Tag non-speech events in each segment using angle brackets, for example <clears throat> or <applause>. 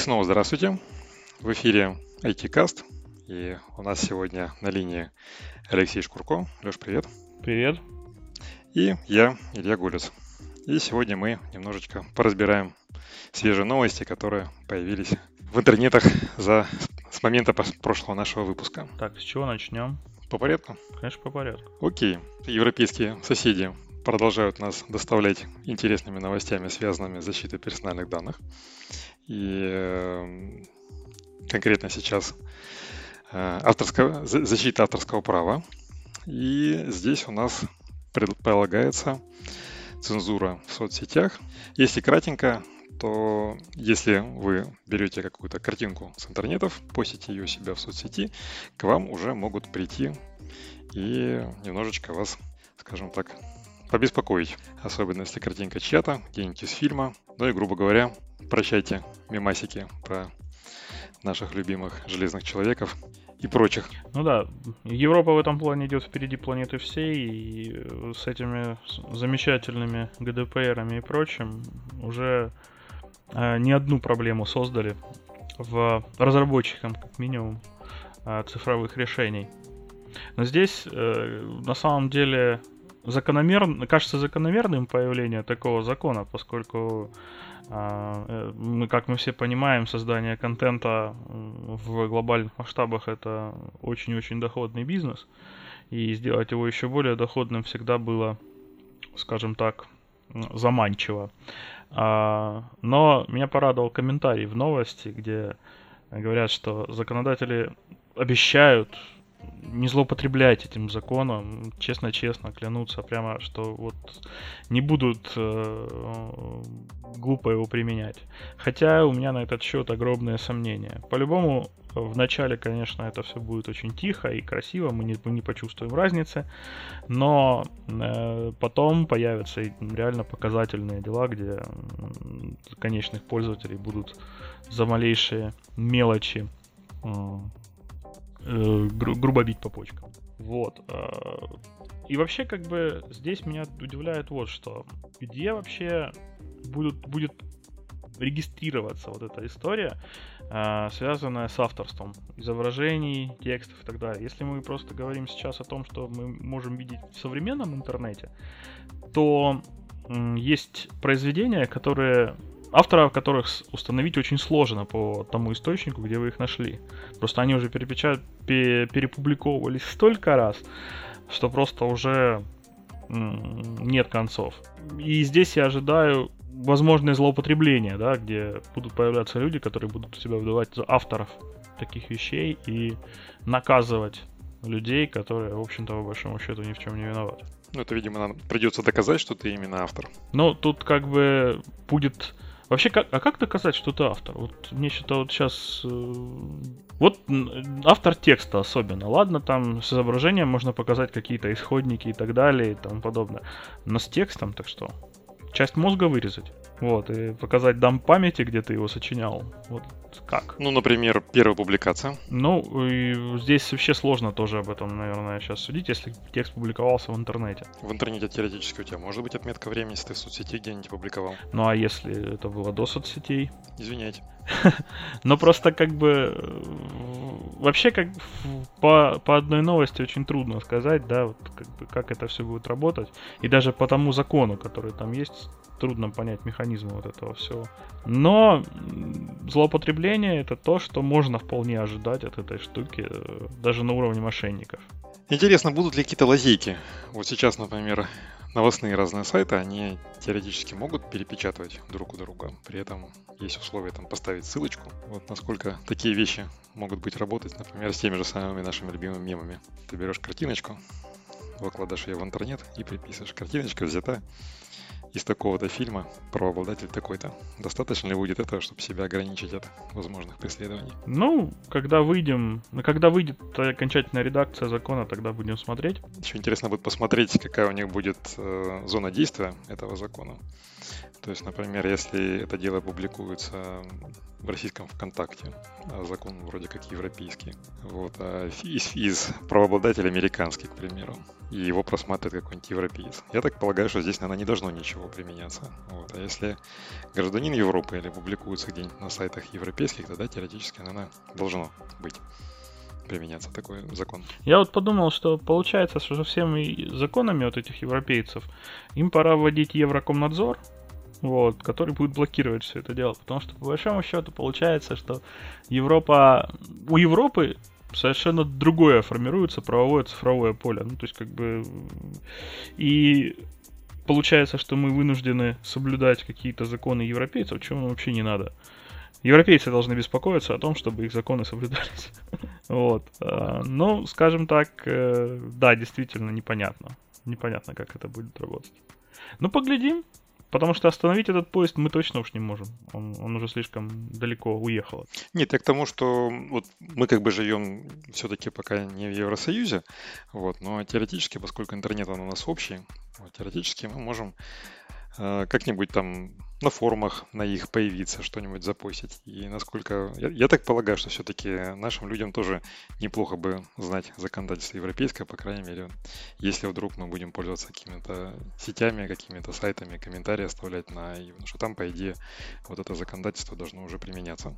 Снова здравствуйте. В эфире IT-каст. И у нас сегодня на линии Алексей Шкурко. Леш, привет. Привет. И я, Илья Гулец. И сегодня мы немножечко поразбираем свежие новости, которые появились в интернетах за, с момента прошлого нашего выпуска. Так, с чего начнем? По порядку? Конечно, по порядку. Окей. Европейские соседи продолжают нас доставлять интересными новостями, связанными с защитой персональных данных. И э, конкретно сейчас э, авторского, защита авторского права. И здесь у нас предполагается цензура в соцсетях. Если кратенько, то если вы берете какую-то картинку с интернетов, постите ее у себя в соцсети, к вам уже могут прийти и немножечко вас, скажем так, побеспокоить. Особенно если картинка чья-то, где-нибудь из фильма. Ну и, грубо говоря, прощайте мемасики про наших любимых железных человеков и прочих. Ну да, Европа в этом плане идет впереди планеты всей, и с этими замечательными ГДПРами и прочим уже э, не одну проблему создали в разработчикам, как минимум, э, цифровых решений. Но здесь э, на самом деле закономерно, кажется закономерным появление такого закона, поскольку э, мы, как мы все понимаем, создание контента в глобальных масштабах это очень-очень доходный бизнес. И сделать его еще более доходным всегда было, скажем так, заманчиво. А, но меня порадовал комментарий в новости, где говорят, что законодатели обещают не злоупотреблять этим законом, честно-честно клянутся прямо, что вот не будут э, глупо его применять. Хотя у меня на этот счет огромные сомнения. По-любому, в начале, конечно, это все будет очень тихо и красиво, мы не, мы не почувствуем разницы, но э, потом появятся реально показательные дела, где конечных пользователей будут за малейшие мелочи э, гру- грубо бить по почкам. Вот. Э, и вообще, как бы, здесь меня удивляет вот что. Где вообще будут, будет регистрироваться вот эта история, э, связанная с авторством изображений, текстов и так далее. Если мы просто говорим сейчас о том, что мы можем видеть в современном интернете, то э, есть произведения, которые авторов которых установить очень сложно по тому источнику, где вы их нашли. Просто они уже перепечат... перепубликовывались столько раз, что просто уже нет концов. И здесь я ожидаю возможное злоупотребление, да, где будут появляться люди, которые будут себя выдавать за авторов таких вещей и наказывать людей, которые, в общем-то, по большому счету ни в чем не виноваты. Ну, это, видимо, нам придется доказать, что ты именно автор. Ну, тут как бы будет Вообще, как, а как доказать, что ты автор? Вот мне что-то вот сейчас... Э, вот автор текста особенно. Ладно, там с изображением можно показать какие-то исходники и так далее и тому подобное. Но с текстом так что? Часть мозга вырезать? Вот, и показать дам памяти, где ты его сочинял. Вот как? Ну, например, первая публикация. Ну, и здесь вообще сложно тоже об этом, наверное, сейчас судить, если текст публиковался в интернете. В интернете теоретически у тебя может быть отметка времени, если ты в соцсети где-нибудь публиковал. Ну, а если это было до соцсетей? Извиняйте. <laughs> Но просто как бы вообще как по, по одной новости очень трудно сказать, да, вот как, бы, как это все будет работать. И даже по тому закону, который там есть, трудно понять механизмы вот этого всего. Но злоупотребление это то, что можно вполне ожидать от этой штуки, э, даже на уровне мошенников. Интересно, будут ли какие-то лазейки? Вот сейчас, например, новостные разные сайты, они теоретически могут перепечатывать друг у друга. При этом есть условия там поставить ссылочку. Вот насколько такие вещи могут быть работать, например, с теми же самыми нашими любимыми мемами. Ты берешь картиночку, выкладываешь ее в интернет и приписываешь. Картиночка взята из такого-то фильма правообладатель такой-то. Достаточно ли будет этого, чтобы себя ограничить от возможных преследований? Ну, когда выйдем, когда выйдет окончательная редакция закона, тогда будем смотреть. Еще интересно будет посмотреть, какая у них будет э, зона действия этого закона. То есть, например, если это дело публикуется в российском ВКонтакте, а закон вроде как европейский, вот, а из, из правообладателя американский, к примеру, и его просматривает какой-нибудь европеец. Я так полагаю, что здесь, наверное, не должно ничего применяться. Вот. А если гражданин Европы или публикуется где-нибудь на сайтах европейских, тогда теоретически, наверное, должно быть применяться такой закон. Я вот подумал, что получается, что со всеми законами вот этих европейцев им пора вводить Еврокомнадзор, вот, который будет блокировать все это дело. Потому что, по большому счету, получается, что Европа... У Европы совершенно другое формируется правовое цифровое поле. Ну, то есть, как бы... И получается, что мы вынуждены соблюдать какие-то законы европейцев, чего нам вообще не надо. Европейцы должны беспокоиться о том, чтобы их законы соблюдались. <laughs> вот. А, ну, скажем так, э, да, действительно непонятно. Непонятно, как это будет работать. Ну, поглядим. Потому что остановить этот поезд мы точно уж не можем. Он, он уже слишком далеко уехал. Нет, я к тому, что вот мы как бы живем все-таки пока не в Евросоюзе, вот, но теоретически, поскольку интернет он у нас общий, вот, теоретически мы можем э, как-нибудь там на форумах на их появиться, что-нибудь запостить. И насколько... Я, я так полагаю, что все-таки нашим людям тоже неплохо бы знать законодательство европейское, по крайней мере, если вдруг мы будем пользоваться какими-то сетями, какими-то сайтами, комментарии оставлять на... Потому что там, по идее, вот это законодательство должно уже применяться.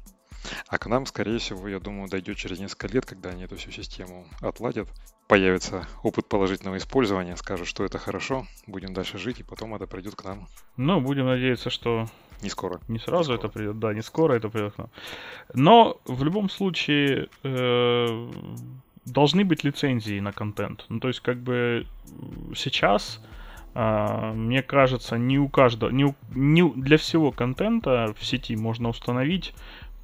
А к нам, скорее всего, я думаю, дойдет через несколько лет, когда они эту всю систему отладят, появится опыт положительного использования, скажут, что это хорошо, будем дальше жить, и потом это придет к нам. Ну, будем надеяться, что не скоро. Не сразу не это придет, да, не скоро это придет к нам. Но в любом случае э, должны быть лицензии на контент. Ну, то есть, как бы сейчас, э, мне кажется, не у каждого, не, у, не для всего контента в сети можно установить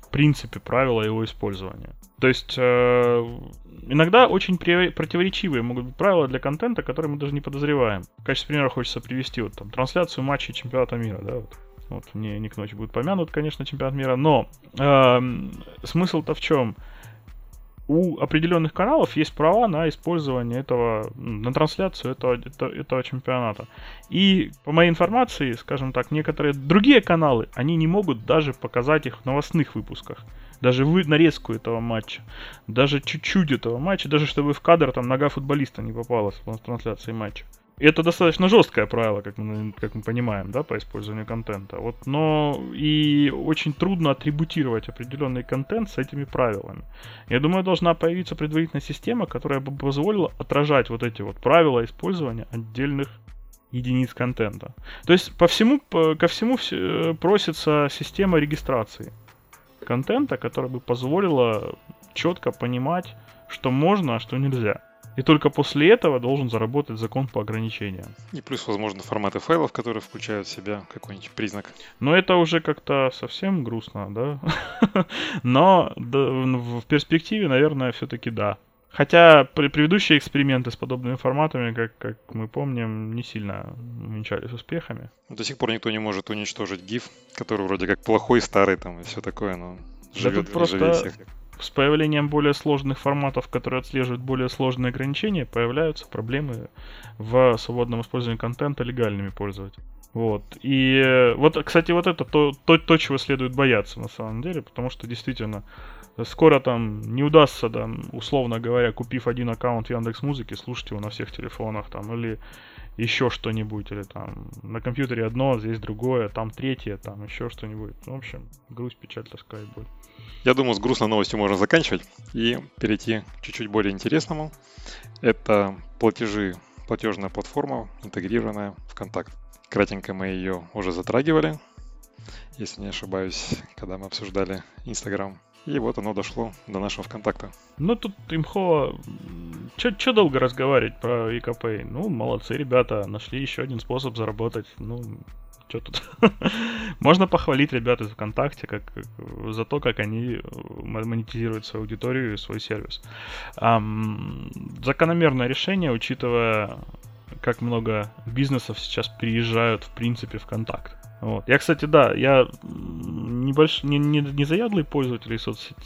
в принципе правила его использования. То есть э, иногда очень противоречивые могут быть правила для контента, которые мы даже не подозреваем. В качестве примера хочется привести вот там трансляцию матчей чемпионата мира, да, вот. Вот мне не к ночи будет помянут, конечно, чемпионат мира, но э, смысл-то в чем? У определенных каналов есть права на использование этого, на трансляцию этого, этого, этого чемпионата. И по моей информации, скажем так, некоторые другие каналы, они не могут даже показать их в новостных выпусках. Даже вы, нарезку этого матча. Даже чуть-чуть этого матча. Даже чтобы в кадр там нога футболиста не попалась в трансляции матча это достаточно жесткое правило, как мы, как мы понимаем, да, по использованию контента. Вот, но и очень трудно атрибутировать определенный контент с этими правилами. Я думаю, должна появиться предварительная система, которая бы позволила отражать вот эти вот правила использования отдельных единиц контента. То есть по всему, по, ко всему э, просится система регистрации контента, которая бы позволила четко понимать, что можно, а что нельзя. И только после этого должен заработать закон по ограничениям. И плюс, возможно, форматы файлов, которые включают в себя какой-нибудь признак. Но это уже как-то совсем грустно, да? <laughs> Но в перспективе, наверное, все-таки да. Хотя предыдущие эксперименты с подобными форматами, как, как мы помним, не сильно увенчались успехами. До сих пор никто не может уничтожить GIF, который вроде как плохой, старый там и все такое, но живет да просто всех с появлением более сложных форматов, которые отслеживают более сложные ограничения, появляются проблемы в свободном использовании контента легальными пользователями. Вот. И вот, кстати, вот это то, то, то, чего следует бояться на самом деле, потому что действительно скоро там не удастся, там, условно говоря, купив один аккаунт Яндекс Музыки, слушать его на всех телефонах, там, или еще что-нибудь, или там на компьютере одно, здесь другое, там третье, там еще что-нибудь. Ну, в общем, грусть, печаль, тоска и боль. Я думаю, с грустной новостью можно заканчивать и перейти к чуть-чуть более интересному. Это платежи, платежная платформа, интегрированная в Контакт. Кратенько мы ее уже затрагивали, если не ошибаюсь, когда мы обсуждали Инстаграм. И вот оно дошло до нашего ВКонтакта. Ну, тут имхо... Че долго разговаривать про ИКП? Ну, молодцы ребята, нашли еще один способ заработать. Ну, что тут? <laughs> Можно похвалить ребят из ВКонтакте как, за то, как они э, монетизируют свою аудиторию и свой сервис. Um, закономерное решение, учитывая, как много бизнесов сейчас приезжают в принципе в ВКонтакт. Вот. Я, кстати, да, я небольш... не, не, не заядлый пользователь соцсет...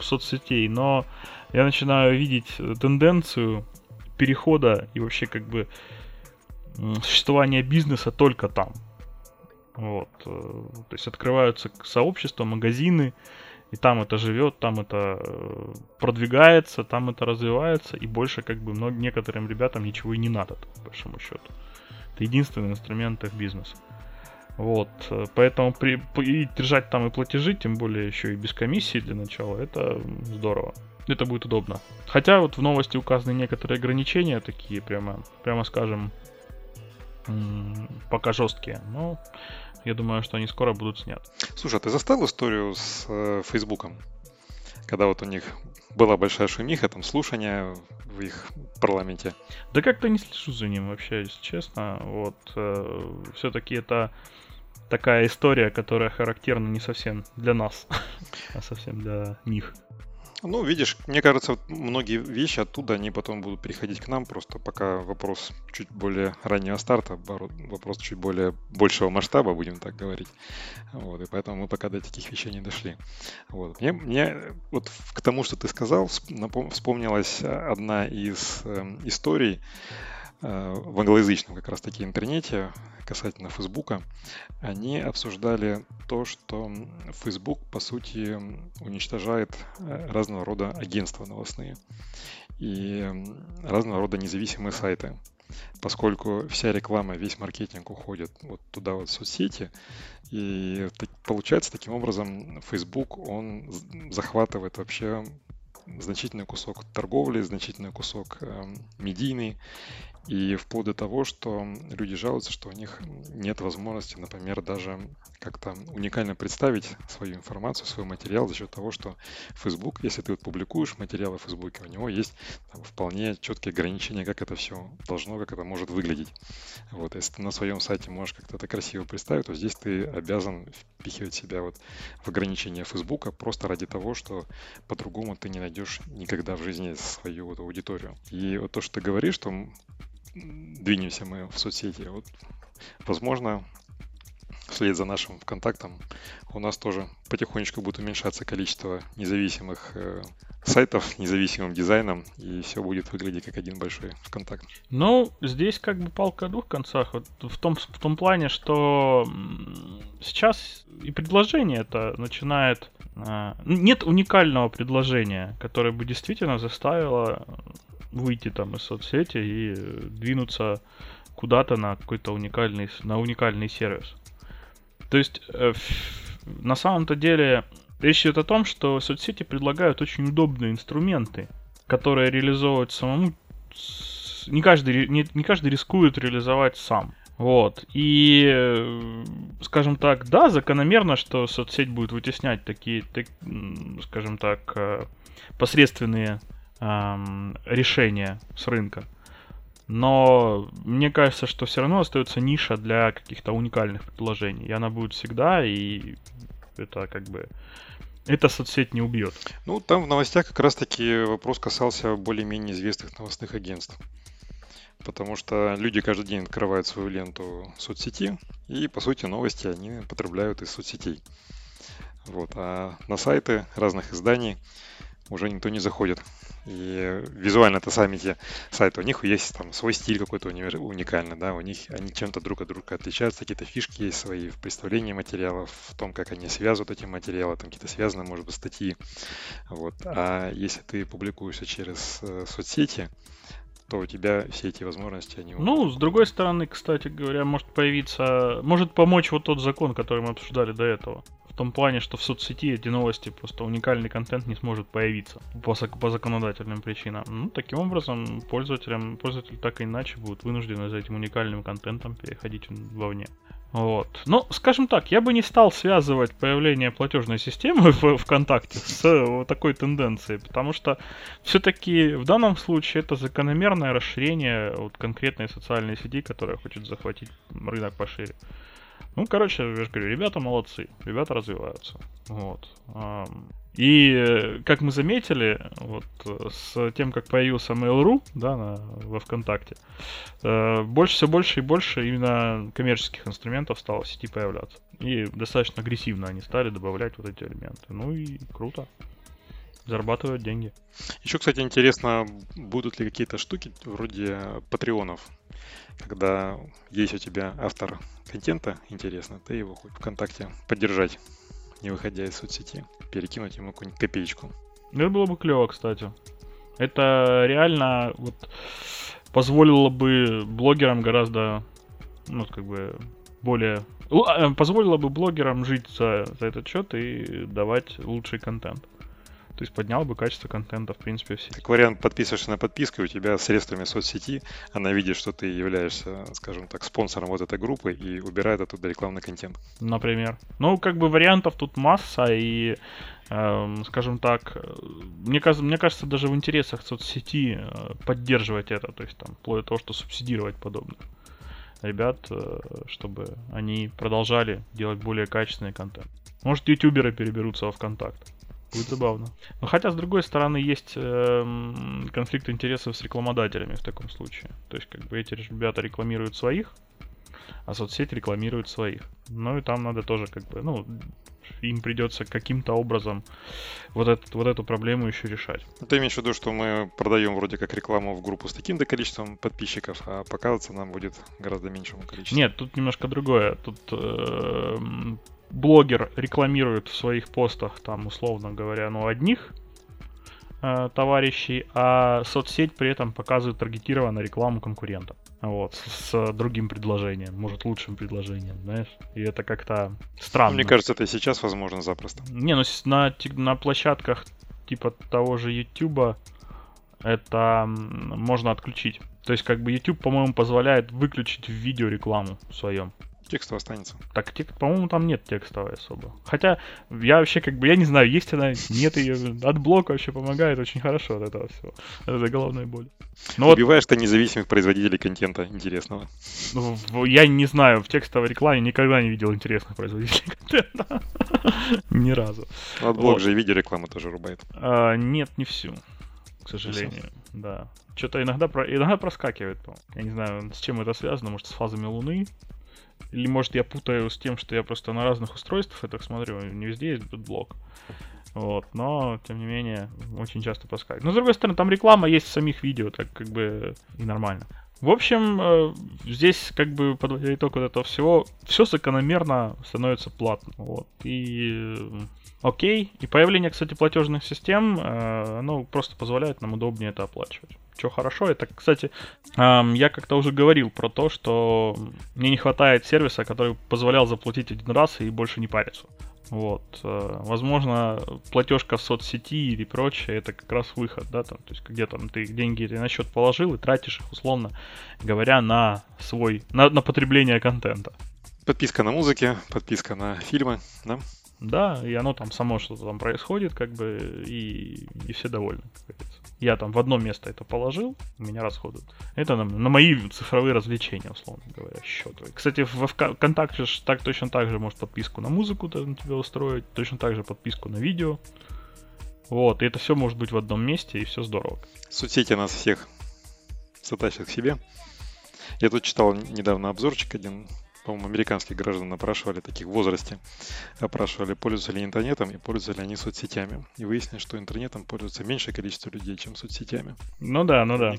соцсетей, но я начинаю видеть тенденцию перехода и вообще как бы существования бизнеса только там. Вот. Э, то есть открываются сообщества, магазины, и там это живет, там это э, продвигается, там это развивается, и больше как бы много, некоторым ребятам ничего и не надо, по большому счету. Это единственный инструмент их бизнеса. Вот, э, поэтому при, и держать там и платежи, тем более еще и без комиссии для начала, это здорово. Это будет удобно. Хотя вот в новости указаны некоторые ограничения, такие прямо, прямо скажем, пока жесткие. Но я думаю, что они скоро будут сняты. Слушай, а ты застал историю с э, Фейсбуком? Когда вот у них была большая шумиха, там слушания в их парламенте. Да как-то не слежу за ним вообще, если честно. Вот э, все-таки это такая история, которая характерна не совсем для нас, <laughs> а совсем для них. Ну, видишь, мне кажется, многие вещи оттуда, они потом будут переходить к нам, просто пока вопрос чуть более раннего старта, вопрос чуть более большего масштаба, будем так говорить. Вот, и поэтому мы пока до таких вещей не дошли. Вот. Мне, мне вот к тому, что ты сказал, вспомнилась одна из э, историй, Э, в англоязычном как раз таки интернете касательно Фейсбука, они обсуждали то, что Facebook по сути уничтожает э, разного рода агентства новостные и разного рода независимые сайты. Поскольку вся реклама, весь маркетинг уходит вот туда вот в соцсети, и получается таким образом Facebook, он захватывает вообще значительный кусок торговли, значительный кусок э, медийный, и вплоть до того, что люди жалуются, что у них нет возможности, например, даже как-то уникально представить свою информацию, свой материал за счет того, что Facebook, если ты вот публикуешь материалы в Facebook, у него есть там, вполне четкие ограничения, как это все должно, как это может выглядеть. Вот, если ты на своем сайте можешь как-то это красиво представить, то здесь ты обязан впихивать себя вот в ограничения Facebook просто ради того, что по-другому ты не найдешь никогда в жизни свою вот аудиторию. И вот то, что ты говоришь, что двинемся мы в соцсети. Вот, возможно, вслед за нашим ВКонтактом у нас тоже потихонечку будет уменьшаться количество независимых э, сайтов, независимым дизайном, и все будет выглядеть как один большой ВКонтакт. Ну, здесь как бы палка о двух концах. Вот в, том, в том плане, что сейчас и предложение это начинает... Э, нет уникального предложения, которое бы действительно заставило выйти там из соцсети и двинуться куда-то на какой-то уникальный, на уникальный сервис. То есть, э, на самом-то деле, речь идет о том, что соцсети предлагают очень удобные инструменты, которые реализовывать самому не каждый, не, не каждый рискует реализовать сам. Вот. И, э, скажем так, да, закономерно, что соцсеть будет вытеснять такие, так, скажем так, э, посредственные эм, решения с рынка. Но мне кажется, что все равно остается ниша для каких-то уникальных предложений. И она будет всегда, и это как бы... Эта соцсеть не убьет. Ну, там в новостях как раз-таки вопрос касался более-менее известных новостных агентств. Потому что люди каждый день открывают свою ленту соцсети, и, по сути, новости они потребляют из соцсетей. Вот. А на сайты разных изданий уже никто не заходит. И визуально это сами те сайты, у них есть там свой стиль какой-то уникальный, да, у них они чем-то друг от друга отличаются, какие-то фишки есть свои в представлении материалов, в том, как они связывают эти материалы, там какие-то связанные, может быть, статьи. Вот. А если ты публикуешься через э, соцсети, то у тебя все эти возможности, они... Ну, с другой стороны, кстати говоря, может появиться... Может помочь вот тот закон, который мы обсуждали до этого том плане, что в соцсети эти новости просто уникальный контент не сможет появиться по, по законодательным причинам. Ну, таким образом, пользователям, пользователи так или иначе будут вынуждены за этим уникальным контентом переходить вовне. Вот. Но, скажем так, я бы не стал связывать появление платежной системы <laughs> в ВКонтакте с вот такой тенденцией, потому что все-таки в данном случае это закономерное расширение вот конкретной социальной сети, которая хочет захватить рынок пошире. Ну, короче, я же говорю, ребята молодцы, ребята развиваются. Вот. И, как мы заметили, вот с тем, как появился Mail.ru, да, на, во ВКонтакте, э, больше, все больше и больше именно коммерческих инструментов стало в сети появляться. И достаточно агрессивно они стали добавлять вот эти элементы. Ну и круто. Зарабатывают деньги. Еще, кстати, интересно, будут ли какие-то штуки вроде патреонов когда есть у тебя автор контента интересно, ты его хоть ВКонтакте поддержать, не выходя из соцсети, перекинуть ему какую-нибудь копеечку. Ну, это было бы клево, кстати. Это реально вот позволило бы блогерам гораздо, ну, как бы, более... А, позволило бы блогерам жить за, за этот счет и давать лучший контент. То есть поднял бы качество контента, в принципе, все. Как вариант, подписываешься на подписку, у тебя средствами соцсети, она видит, что ты являешься, скажем так, спонсором вот этой группы и убирает оттуда рекламный контент. Например. Ну, как бы вариантов тут масса, и, э, скажем так, мне, кажется, мне кажется, даже в интересах соцсети э, поддерживать это, то есть там, вплоть до того, что субсидировать подобное ребят, э, чтобы они продолжали делать более качественный контент. Может, ютуберы переберутся во ВКонтакт. Будет забавно. Но хотя, с другой стороны, есть э, конфликт интересов с рекламодателями в таком случае. То есть, как бы эти ребята рекламируют своих, а соцсеть рекламирует своих. Ну и там надо тоже, как бы, ну, им придется каким-то образом вот, этот, вот эту проблему еще решать. Ну, ты имеешь в виду, что мы продаем вроде как рекламу в группу с таким-то количеством подписчиков, а показываться нам будет гораздо меньшему количеству? Нет, тут немножко другое. Тут э, блогер рекламирует в своих постах, там, условно говоря, ну, одних э, товарищей, а соцсеть при этом показывает таргетированную рекламу конкурента. Вот, с, с другим предложением, может, лучшим предложением, знаешь? И это как-то странно. Мне кажется, это и сейчас возможно запросто. Не, ну на, на площадках типа того же YouTube это можно отключить. То есть, как бы YouTube, по-моему, позволяет выключить в видео рекламу в своем. Текстовая останется. Так, тек, по-моему, там нет текстовой особо. Хотя, я вообще как бы, я не знаю, есть она, нет ее. AdBlock вообще помогает очень хорошо от этого всего. Это головной боль. Но Убиваешь вот, ты независимых производителей контента интересного. Ну, я не знаю, в текстовой рекламе никогда не видел интересных производителей <laughs> контента. Ни разу. AdBlock же и видеорекламу тоже рубает. А, нет, не всю к сожалению. Да. Что-то иногда, про... иногда проскакивает, по-моему. Я не знаю, с чем это связано, может, с фазами Луны. Или, может, я путаю с тем, что я просто на разных устройствах это смотрю. Не везде есть блок. Вот, но, тем не менее, очень часто проскакивает. Но, с другой стороны, там реклама есть в самих видео, так как бы и нормально. В общем, э, здесь, как бы, подводя итог вот этого всего, все закономерно становится платным. Вот. И окей. И появление, кстати, платежных систем, э, оно просто позволяет нам удобнее это оплачивать. Что хорошо, это, кстати, я как-то уже говорил про то, что мне не хватает сервиса, который позволял заплатить один раз и больше не париться. Вот. Э, возможно, платежка в соцсети или прочее, это как раз выход, да, там, то есть где там ты деньги на счет положил и тратишь их, условно говоря, на свой, на, на потребление контента. Подписка на музыке, подписка на фильмы, да? Да, и оно там само что-то там происходит, как бы, и, и все довольны. Я там в одно место это положил, у меня расходуют. Это на, на мои цифровые развлечения, условно говоря, счет. Кстати, в ВКонтакте так точно так же может подписку на музыку на тебя устроить, точно так же подписку на видео. Вот, и это все может быть в одном месте, и все здорово. Соцсети нас всех затащат к себе. Я тут читал недавно обзорчик один по-моему, американских граждан опрашивали, таких в возрасте, опрашивали, пользуются ли интернетом и пользуются ли они соцсетями. И выяснилось, что интернетом пользуется меньшее количество людей, чем соцсетями. Ну да, ну да.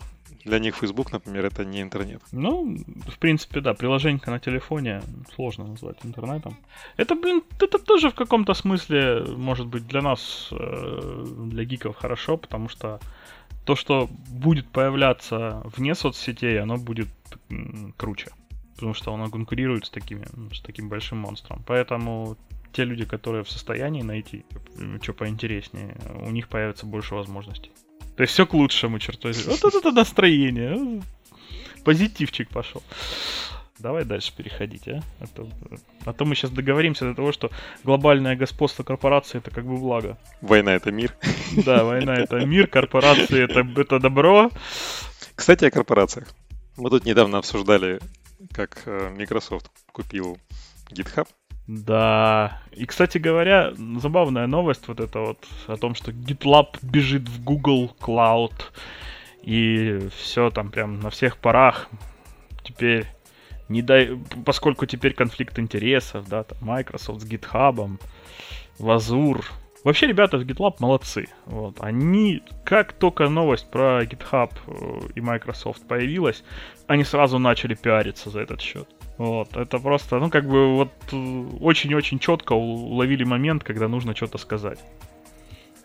Для них Facebook, например, это не интернет. Ну, в принципе, да, приложение на телефоне сложно назвать интернетом. Это, блин, это тоже в каком-то смысле, может быть, для нас, э, для гиков хорошо, потому что то, что будет появляться вне соцсетей, оно будет круче потому что он конкурирует с, такими, с таким большим монстром. Поэтому те люди, которые в состоянии найти что поинтереснее, у них появится больше возможностей. То есть все к лучшему, черт возьми. Вот это настроение. Позитивчик пошел. Давай дальше переходить, а? А то, а то мы сейчас договоримся до того, что глобальное господство корпорации это как бы благо. Война это мир. Да, война это мир, корпорации это, это добро. Кстати, о корпорациях. Мы тут недавно обсуждали как э, Microsoft купил GitHub. Да. И, кстати говоря, забавная новость вот это вот о том, что GitLab бежит в Google Cloud. И все там прям на всех парах. Теперь не дай, поскольку теперь конфликт интересов, да, там Microsoft с GitHub, Azure, Вообще, ребята в GitLab молодцы. Вот. Они, как только новость про GitHub э, и Microsoft появилась, они сразу начали пиариться за этот счет. Вот, это просто, ну, как бы вот э, очень-очень четко уловили момент, когда нужно что-то сказать.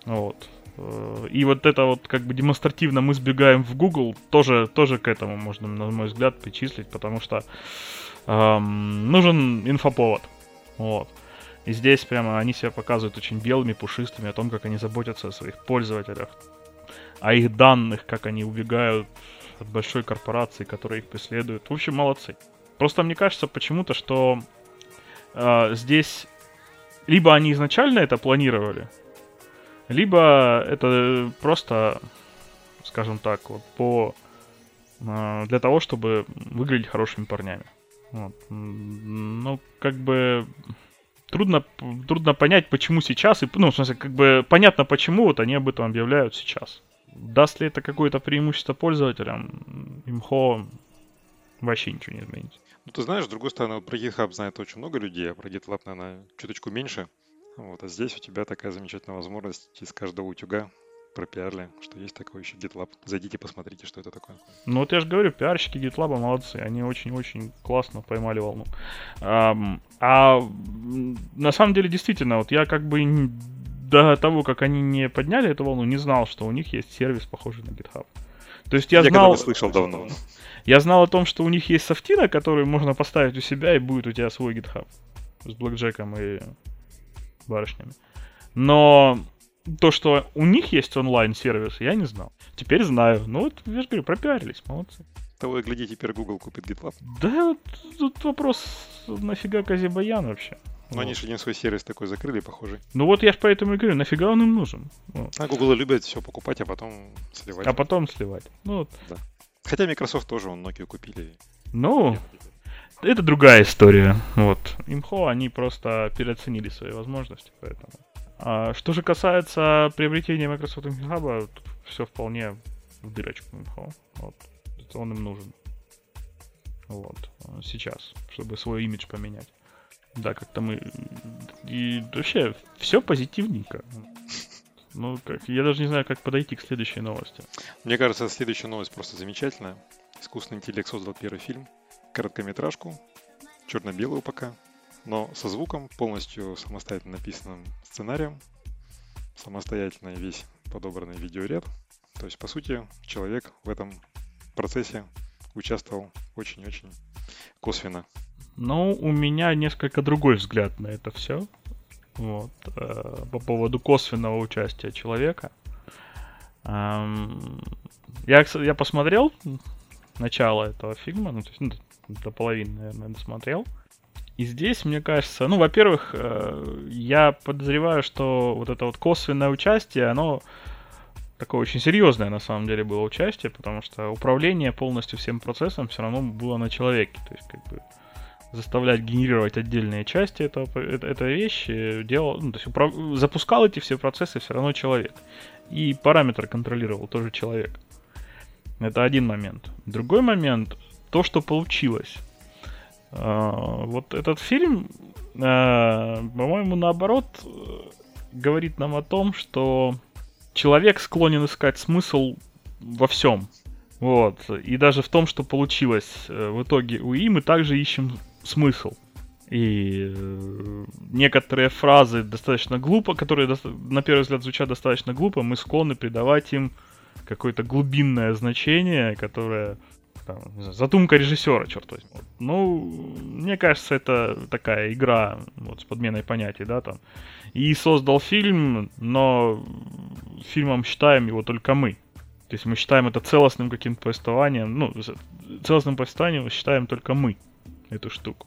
Вот. Э, и вот это вот как бы демонстративно мы сбегаем в Google, тоже, тоже к этому можно, на мой взгляд, причислить, потому что эм, нужен инфоповод. Вот. И здесь прямо они себя показывают очень белыми, пушистыми, о том, как они заботятся о своих пользователях, о их данных, как они убегают от большой корпорации, которая их преследует. В общем, молодцы. Просто мне кажется почему-то, что э, здесь либо они изначально это планировали, либо это просто, скажем так, вот по э, для того, чтобы выглядеть хорошими парнями. Вот. Ну, как бы трудно, трудно понять, почему сейчас, и, ну, в смысле, как бы понятно, почему вот они об этом объявляют сейчас. Даст ли это какое-то преимущество пользователям? Имхо вообще ничего не изменится. Ну, ты знаешь, с другой стороны, вот про GitHub знает очень много людей, а про GitLab, наверное, чуточку меньше. Вот, а здесь у тебя такая замечательная возможность из каждого утюга пропиарили, что есть такой еще GitLab. Зайдите, посмотрите, что это такое. Ну вот я же говорю, пиарщики GitLab молодцы, они очень-очень классно поймали волну. А, а на самом деле, действительно, вот я как бы до того, как они не подняли эту волну, не знал, что у них есть сервис, похожий на GitHub. То есть я, я знал... слышал давно. Я знал о том, что у них есть софтина, которую можно поставить у себя, и будет у тебя свой GitHub. С блэкджеком и барышнями. Но то, что у них есть онлайн-сервис, я не знал. Теперь знаю. Ну вот, я же говорю, пропиарились, молодцы. Того и гляди, теперь Google купит GitLab. Да, вот тут вопрос, нафига Казибаян вообще? Но вот. они же один свой сервис такой закрыли, похожий. Ну вот я же поэтому и говорю, нафига он им нужен? Вот. А Google любит все покупать, а потом сливать. А потом сливать. Ну вот. Да. Хотя Microsoft тоже, он Nokia купили. Ну, это другая история. Вот. Имхо, они просто переоценили свои возможности, поэтому. А что же касается приобретения Microsoft Hub, тут все вполне в дырочку. Вот. Это он им нужен. Вот. Сейчас, чтобы свой имидж поменять. Да, как-то мы... И вообще, все позитивненько. Ну, как, я даже не знаю, как подойти к следующей новости. Мне кажется, следующая новость просто замечательная. Искусственный интеллект создал первый фильм, короткометражку, черно-белую пока, но со звуком, полностью самостоятельно написанным сценарием, самостоятельно весь подобранный видеоряд. То есть, по сути, человек в этом процессе участвовал очень-очень косвенно. Ну, у меня несколько другой взгляд на это все. Вот, э, по поводу косвенного участия человека. Я, я посмотрел начало этого фильма, ну, то есть, ну, до половины, наверное, досмотрел. И здесь, мне кажется, ну, во-первых, э, я подозреваю, что вот это вот косвенное участие, оно такое очень серьезное на самом деле было участие, потому что управление полностью всем процессом все равно было на человеке. То есть, как бы заставлять генерировать отдельные части этого, это, это вещи, делал, ну, то есть управ... запускал эти все процессы все равно человек. И параметры контролировал тоже человек. Это один момент. Другой момент, то, что получилось. А, вот этот фильм, а, по-моему, наоборот, говорит нам о том, что человек склонен искать смысл во всем. Вот. И даже в том, что получилось э, в итоге у И, мы также ищем смысл. И э, некоторые фразы достаточно глупо, которые на первый взгляд звучат достаточно глупо, мы склонны придавать им какое-то глубинное значение, которое там, задумка режиссера, черт возьми. Ну, мне кажется, это такая игра вот, с подменой понятий, да, там. И создал фильм, но фильмом считаем его только мы. То есть мы считаем это целостным каким-то повествованием, ну, целостным повествованием считаем только мы эту штуку.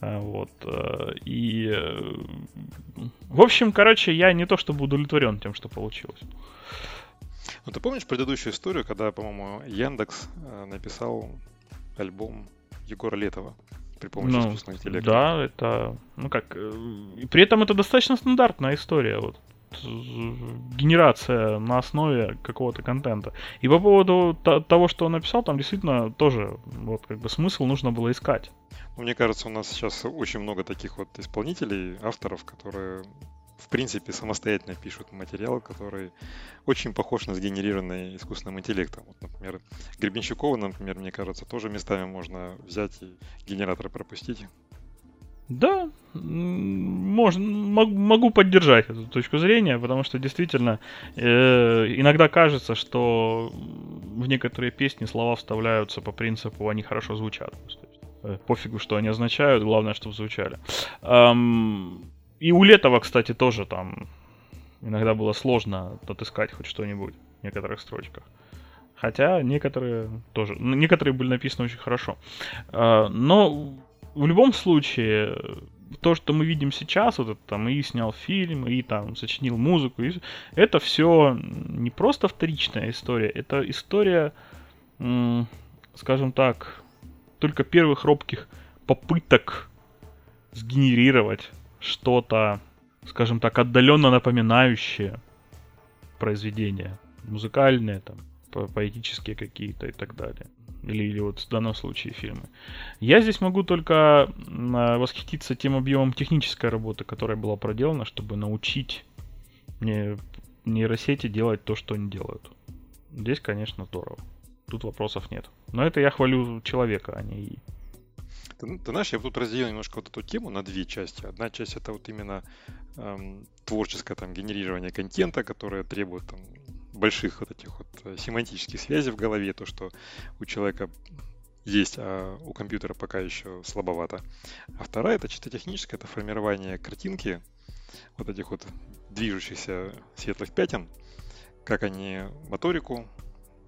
А, вот. Э, и, э, в общем, короче, я не то чтобы удовлетворен тем, что получилось. Ну, ты помнишь предыдущую историю, когда, по-моему, Яндекс э, написал альбом Егора Летова при помощи ну, искусственного интеллекта? Да, это, ну как, и при этом это достаточно стандартная история, вот генерация на основе какого-то контента. И по поводу того, что он написал, там действительно тоже вот как бы смысл нужно было искать. Мне кажется, у нас сейчас очень много таких вот исполнителей, авторов, которые в принципе, самостоятельно пишут материал, который очень похож на сгенерированный искусственным интеллектом. Вот, например, Гребенщикова, например, мне кажется, тоже местами можно взять и генератор пропустить. Да, можно, могу поддержать эту точку зрения, потому что действительно э, иногда кажется, что в некоторые песни слова вставляются по принципу они хорошо звучат. Э, пофигу, что они означают, главное, чтобы звучали. И у Летова, кстати, тоже там иногда было сложно отыскать хоть что-нибудь в некоторых строчках. Хотя некоторые тоже, некоторые были написаны очень хорошо. А, но в любом случае, то, что мы видим сейчас, вот это там и снял фильм, и там сочинил музыку, и, это все не просто вторичная история, это история, скажем так, только первых робких попыток сгенерировать что-то, скажем так, отдаленно напоминающее произведение. Музыкальные, там, поэтические какие-то и так далее. Или, или вот в данном случае фильмы. Я здесь могу только восхититься тем объемом технической работы, которая была проделана, чтобы научить нейросети делать то, что они делают. Здесь, конечно, здорово. Тут вопросов нет. Но это я хвалю человека, а не ты, ты знаешь, я тут разделил немножко вот эту тему на две части. Одна часть это вот именно эм, творческое там генерирование контента, которое требует там больших вот этих вот э, семантических связей в голове, то, что у человека есть, а у компьютера пока еще слабовато. А вторая, это чисто техническое, это формирование картинки, вот этих вот движущихся светлых пятен, как они моторику,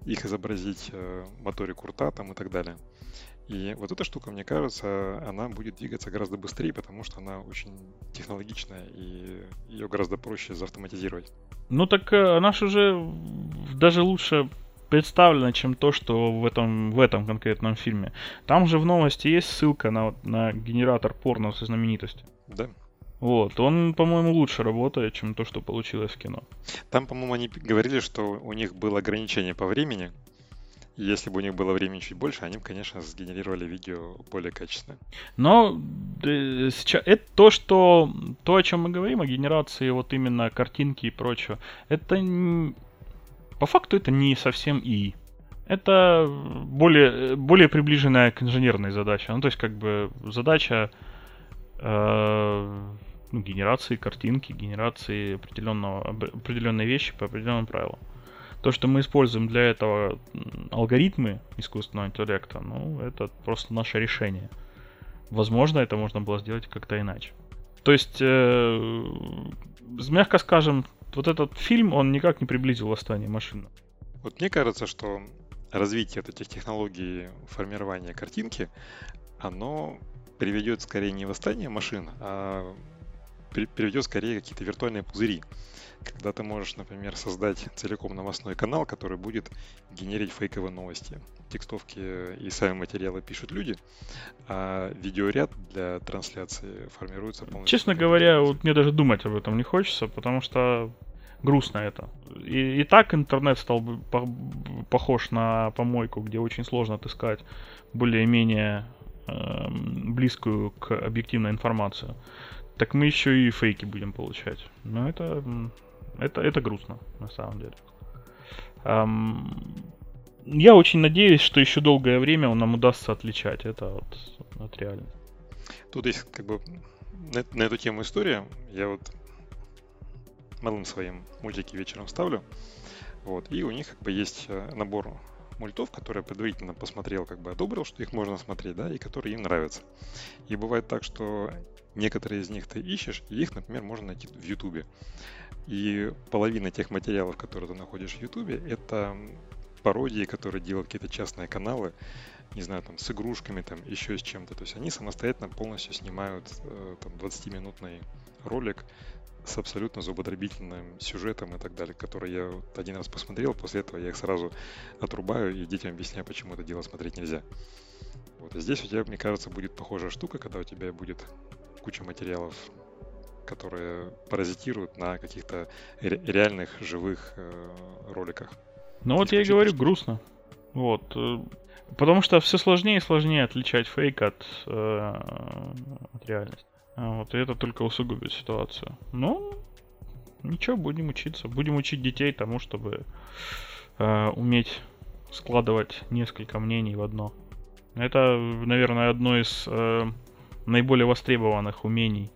их изобразить, э, моторику рта там и так далее. И вот эта штука, мне кажется, она будет двигаться гораздо быстрее, потому что она очень технологичная, и ее гораздо проще заавтоматизировать. Ну так э, она же уже даже лучше представлена, чем то, что в этом, в этом конкретном фильме. Там же в новости есть ссылка на, на генератор порно со знаменитостью. Да. Вот, он, по-моему, лучше работает, чем то, что получилось в кино. Там, по-моему, они говорили, что у них было ограничение по времени, если бы у них было времени чуть больше, они бы, конечно, сгенерировали видео более качественное. Но э, сейчас, это то, что то, о чем мы говорим, о генерации вот именно картинки и прочего, это по факту это не совсем и это более, более приближенная к инженерной задаче. Ну, то есть, как бы задача э, ну, генерации картинки, генерации определенного, определенной вещи по определенным правилам. То, что мы используем для этого алгоритмы искусственного интеллекта, ну, это просто наше решение. Возможно, это можно было сделать как-то иначе. То есть, э, мягко скажем, вот этот фильм, он никак не приблизил восстание машины. Вот мне кажется, что развитие вот этих технологий формирования картинки, оно приведет скорее не восстание машин, а приведет скорее какие-то виртуальные пузыри когда ты можешь, например, создать целиком новостной канал, который будет генерить фейковые новости. Текстовки и сами материалы пишут люди, а видеоряд для трансляции формируется полностью. Честно говоря, вот мне даже думать об этом не хочется, потому что грустно это. И, и так интернет стал бы по, похож на помойку, где очень сложно отыскать более-менее э, близкую к объективной информацию. Так мы еще и фейки будем получать. Но это это, это грустно, на самом деле. Um, я очень надеюсь, что еще долгое время он нам удастся отличать это от, от реальности. Тут есть как бы на, на эту тему история. Я вот малым своим мультики вечером ставлю. Вот, и у них как бы есть э, набор мультов, которые предварительно посмотрел, как бы одобрил, что их можно смотреть, да, и которые им нравятся. И бывает так, что некоторые из них ты ищешь, и их, например, можно найти в Ютубе. И половина тех материалов, которые ты находишь в Ютубе, это пародии, которые делают какие-то частные каналы, не знаю, там, с игрушками, там, еще с чем-то. То есть они самостоятельно полностью снимают э, там 20-минутный ролик с абсолютно зубодробительным сюжетом и так далее, который я вот один раз посмотрел, после этого я их сразу отрубаю и детям объясняю, почему это дело смотреть нельзя. Вот, и здесь у тебя, мне кажется, будет похожая штука, когда у тебя будет куча материалов которые паразитируют на каких-то реальных живых э, роликах. Ну вот я и говорю, грустно. Вот. Э, потому что все сложнее и сложнее отличать фейк от, э, от реальности. Вот, и это только усугубит ситуацию. Ну, Ничего, будем учиться. Будем учить детей тому, чтобы э, уметь складывать несколько мнений в одно. Это, наверное, одно из э, наиболее востребованных умений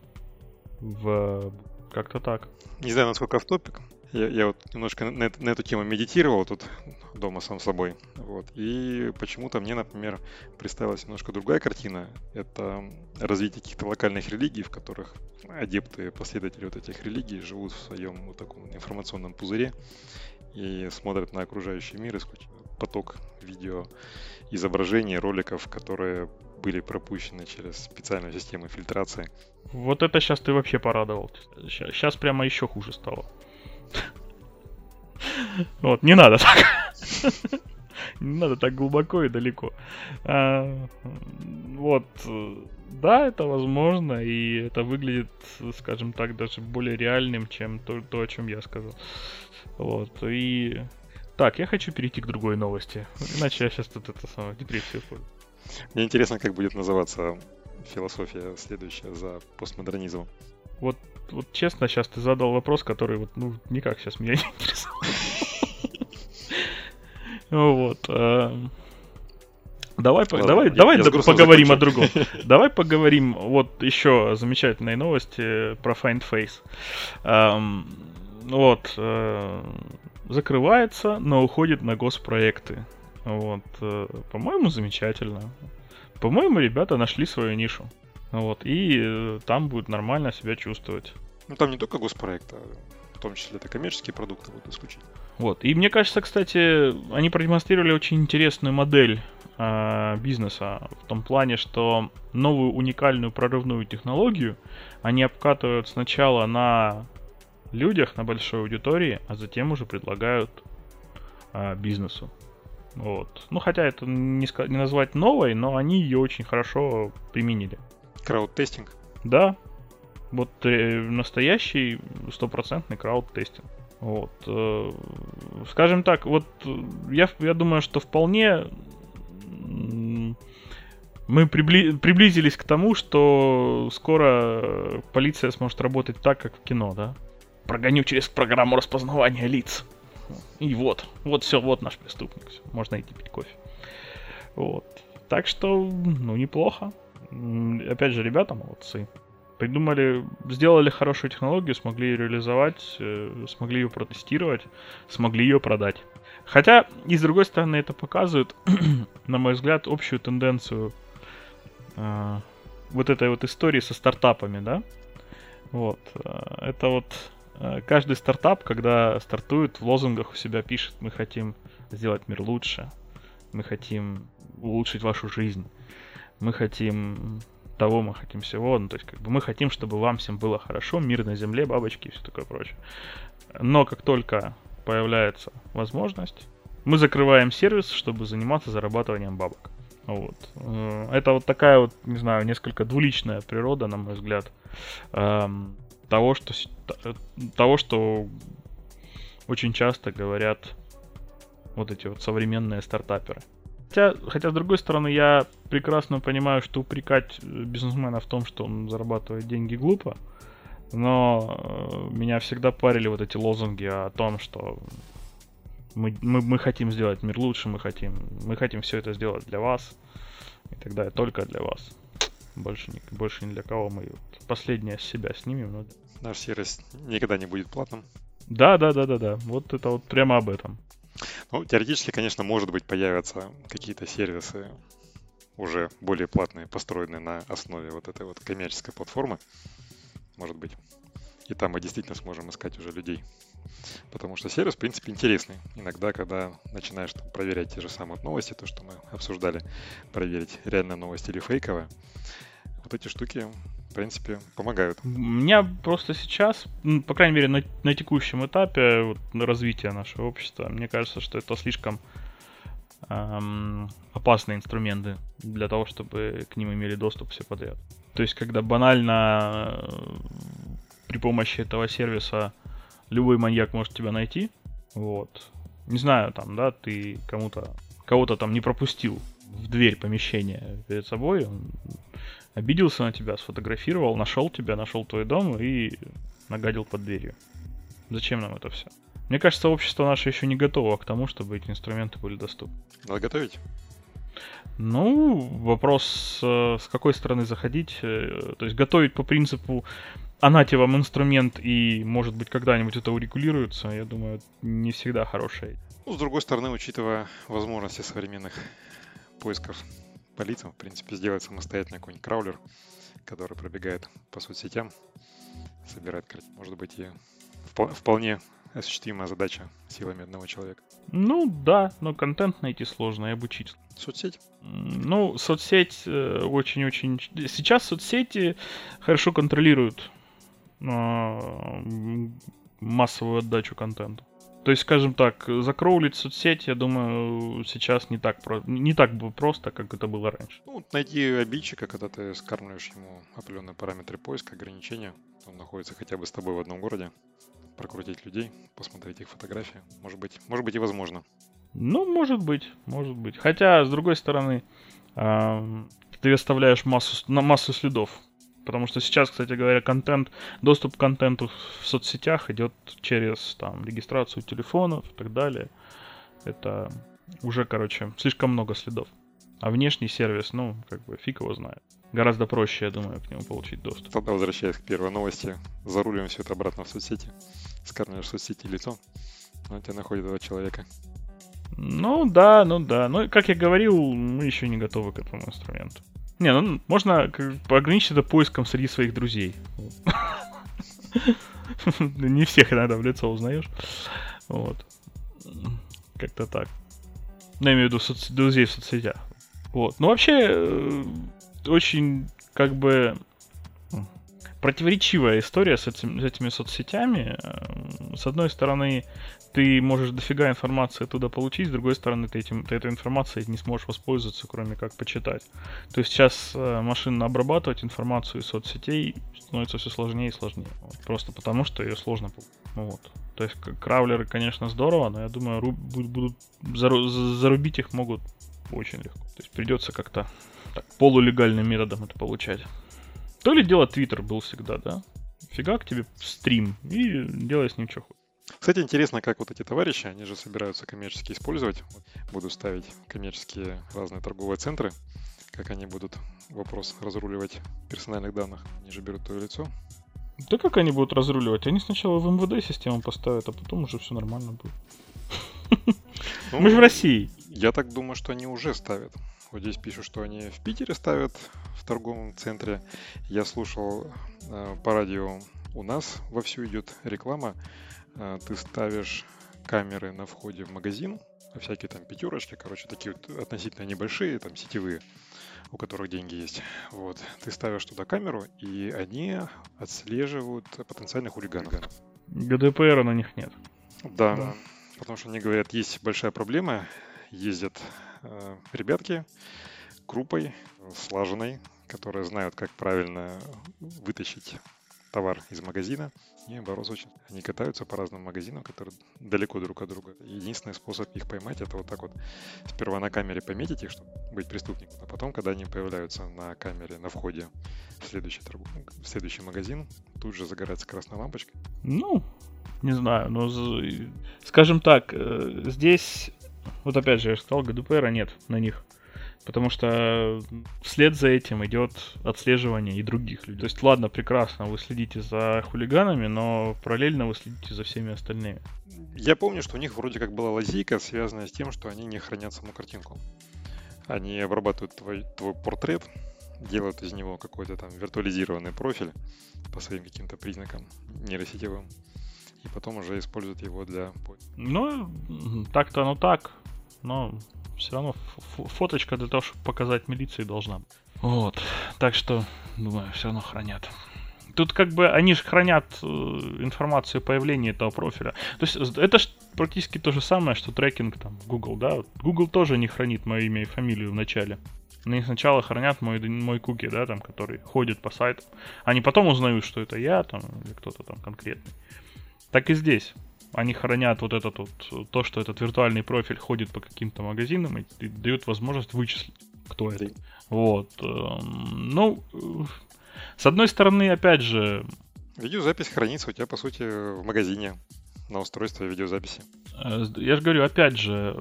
в как-то так. Не знаю, насколько в топик. Я, я вот немножко на, на эту тему медитировал тут дома сам собой. Вот. И почему-то мне, например, представилась немножко другая картина. Это развитие каких-то локальных религий, в которых адепты, последователи вот этих религий живут в своем вот таком информационном пузыре и смотрят на окружающий мир, поток видео изображений, роликов, которые были пропущены через специальную систему фильтрации. Вот это сейчас ты вообще порадовал. Сейчас прямо еще хуже стало. Вот, не надо так. Не надо так глубоко и далеко. А, вот, да, это возможно, и это выглядит, скажем так, даже более реальным, чем то, то о чем я сказал. Вот, и... Так, я хочу перейти к другой новости, иначе я сейчас тут это самое, депрессию впаду. Мне интересно, как будет называться философия следующая за постмодернизмом. Вот, вот честно, сейчас ты задал вопрос, который вот, ну, никак сейчас меня <laughs> не интересует. Вот. Э, давай, Ладно, давай, я, давай я поговорим о другом. <laughs> Давай поговорим вот еще замечательной новости про Find Face. Эм, вот. Э, закрывается, но уходит на госпроекты. Вот. Э, по-моему, замечательно. По-моему, ребята нашли свою нишу. Вот. И там будет нормально себя чувствовать. Ну там не только госпроект, а в том числе это коммерческие продукты будут исключить. Вот. И мне кажется, кстати, они продемонстрировали очень интересную модель э, бизнеса в том плане, что новую уникальную прорывную технологию они обкатывают сначала на людях, на большой аудитории, а затем уже предлагают э, бизнесу. Вот. Ну, хотя это не, не назвать новой, но они ее очень хорошо применили. Crowd-testing? Да, вот э, настоящий стопроцентный crowd-testing. Вот. Э, скажем так, вот я, я думаю, что вполне мы прибли- приблизились к тому, что скоро полиция сможет работать так, как в кино, да? Прогоню через программу распознавания лиц. И вот, вот все, вот наш преступник. Все, можно идти пить кофе. Вот. Так что, ну, неплохо. Опять же, ребята молодцы придумали, сделали хорошую технологию, смогли ее реализовать, э, смогли ее протестировать, смогли ее продать. Хотя, и с другой стороны, это показывает, <clears throat> на мой взгляд, общую тенденцию э, вот этой вот истории со стартапами, да? Вот. Э, это вот э, каждый стартап, когда стартует, в лозунгах у себя пишет, мы хотим сделать мир лучше, мы хотим улучшить вашу жизнь, мы хотим того мы хотим всего. Ну, то есть, как бы мы хотим, чтобы вам всем было хорошо, мир на земле, бабочки и все такое прочее. Но как только появляется возможность, мы закрываем сервис, чтобы заниматься зарабатыванием бабок. Вот. Э, это вот такая вот, не знаю, несколько двуличная природа, на мой взгляд, эм, того, что, того, что очень часто говорят вот эти вот современные стартаперы. Хотя, хотя, с другой стороны, я прекрасно понимаю, что упрекать бизнесмена в том, что он зарабатывает деньги глупо. Но э, меня всегда парили вот эти лозунги о том, что мы, мы, мы хотим сделать мир лучше, мы хотим, мы хотим все это сделать для вас и так далее, только для вас. Больше, не, больше ни для кого мы вот последнее с себя снимем. Но... Наш сервис никогда не будет платным. Да, да, да, да, да. Вот это вот прямо об этом. Ну, теоретически, конечно, может быть, появятся какие-то сервисы уже более платные, построенные на основе вот этой вот коммерческой платформы. Может быть. И там мы действительно сможем искать уже людей. Потому что сервис, в принципе, интересный. Иногда, когда начинаешь там, проверять те же самые новости, то, что мы обсуждали, проверить реально новости или фейковые, вот эти штуки в принципе, помогают. У меня просто сейчас, ну, по крайней мере, на, на текущем этапе вот, развития нашего общества, мне кажется, что это слишком эм, опасные инструменты для того, чтобы к ним имели доступ все подряд. То есть, когда банально э, при помощи этого сервиса любой маньяк может тебя найти, вот. Не знаю, там, да, ты кому-то кого-то там не пропустил в дверь помещения перед собой, обиделся на тебя, сфотографировал, нашел тебя, нашел твой дом и нагадил под дверью. Зачем нам это все? Мне кажется, общество наше еще не готово к тому, чтобы эти инструменты были доступны. Надо готовить. Ну, вопрос, э, с какой стороны заходить. Э, то есть готовить по принципу а нате вам инструмент и, может быть, когда-нибудь это урегулируется, я думаю, не всегда хорошая. Ну, с другой стороны, учитывая возможности современных поисков по лицам, в принципе, сделать самостоятельно какой-нибудь краулер, который пробегает по соцсетям, собирает. Может быть, и вполне осуществимая задача силами одного человека. Ну да, но контент найти сложно и обучить. Соцсеть? Ну, соцсеть э, очень-очень... Сейчас соцсети хорошо контролируют э, массовую отдачу контента. То есть, скажем так, закроулить соцсети, я думаю, сейчас не так, про... не так просто, как это было раньше. Ну, найти обидчика, когда ты скармливаешь ему определенные параметры поиска, ограничения, он находится хотя бы с тобой в одном городе, прокрутить людей, посмотреть их фотографии. Может быть, может быть и возможно. Ну, может быть, может быть. Хотя, с другой стороны, ты оставляешь массу, на массу следов. Потому что сейчас, кстати говоря, контент, доступ к контенту в соцсетях идет через там, регистрацию телефонов и так далее. Это уже, короче, слишком много следов. А внешний сервис, ну, как бы фиг его знает. Гораздо проще, я думаю, к нему получить доступ. Тогда возвращаясь к первой новости, зарулим все это обратно в соцсети. Скармливаешь в соцсети лицо, он тебя находит этого человека. Ну да, ну да. Но, как я говорил, мы еще не готовы к этому инструменту. Не, ну можно ограничить это поиском среди своих друзей. <laughs> Не всех иногда в лицо узнаешь. Вот. Как-то так. Ну, я имею в виду друзей в соцсетях. Вот. Ну, вообще, э, очень, как бы, противоречивая история с, этим, с этими соцсетями. Э, с одной стороны, ты можешь дофига информации оттуда получить, с другой стороны, ты, этим, ты этой информацией не сможешь воспользоваться, кроме как почитать. То есть сейчас э, машинно обрабатывать информацию из соцсетей становится все сложнее и сложнее. Вот. Просто потому, что ее сложно вот. То есть краулеры, конечно, здорово, но я думаю, ру- будут зарубить их могут очень легко. То есть придется как-то так, полулегальным методом это получать. То ли дело Твиттер был всегда, да? Фига к тебе стрим и делай с ним что хочешь. Кстати, интересно, как вот эти товарищи, они же собираются коммерчески использовать. Буду ставить коммерческие разные торговые центры. Как они будут вопрос разруливать персональных данных. Они же берут твое лицо. Да как они будут разруливать? Они сначала в МВД систему поставят, а потом уже все нормально будет. <laughs> Ну, Мы же в России. Я так думаю, что они уже ставят. Вот здесь пишут, что они в Питере ставят в торговом центре. Я слушал э, по радио у нас вовсю идет реклама а, ты ставишь камеры на входе в магазин, всякие там пятерочки, короче, такие вот относительно небольшие, там сетевые, у которых деньги есть. Вот. Ты ставишь туда камеру, и они отслеживают потенциальных хулиганов. ГДПР на них нет. Да, да. потому что они говорят, есть большая проблема, ездят э, ребятки группой, слаженной, которые знают, как правильно вытащить товар из магазина, и бороться очень. Они катаются по разным магазинам, которые далеко друг от друга. Единственный способ их поймать, это вот так вот сперва на камере пометить их, чтобы быть преступником, а потом, когда они появляются на камере на входе в следующий, торг... в следующий магазин, тут же загорается красная лампочка. Ну, не знаю, но скажем так, э, здесь, вот опять же, я сказал, ГДПРа нет на них. Потому что вслед за этим идет отслеживание и других людей. То есть, ладно, прекрасно, вы следите за хулиганами, но параллельно вы следите за всеми остальными. Я помню, что у них вроде как была лазейка, связанная с тем, что они не хранят саму картинку. Они обрабатывают твой, твой портрет, делают из него какой-то там виртуализированный профиль по своим каким-то признакам нейросетевым. И потом уже используют его для... Ну, так-то оно так, но все равно фоточка для того, чтобы показать милиции должна быть. Вот. Так что, думаю, все равно хранят. Тут как бы они же хранят э, информацию о появлении этого профиля. То есть это ж практически то же самое, что трекинг там Google, да? Google тоже не хранит мое имя и фамилию в начале. Они сначала хранят мой, мой куки, да, там, который ходит по сайту. Они потом узнают, что это я, там, или кто-то там конкретный. Так и здесь они хранят вот этот вот, то, что этот виртуальный профиль ходит по каким-то магазинам и, и дают возможность вычислить, кто это. Вот. Эм, ну, с одной стороны, опять же... Видеозапись хранится у тебя, по сути, в магазине. на устройстве видеозаписи. Э, я же говорю, опять же,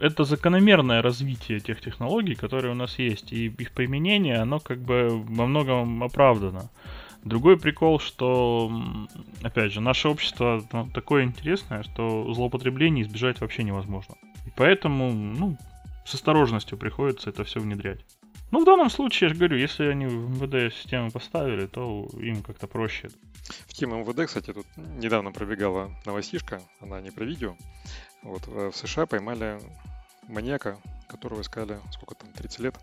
это закономерное развитие тех технологий, которые у нас есть, и их применение, оно как бы во многом оправдано. Другой прикол, что, опять же, наше общество такое интересное, что злоупотреблений избежать вообще невозможно. И поэтому, ну, с осторожностью приходится это все внедрять. Ну, в данном случае, я же говорю, если они в МВД систему поставили, то им как-то проще. В тему МВД, кстати, тут недавно пробегала новостишка, она не про видео. Вот в США поймали маньяка, которого искали, сколько там, 30 лет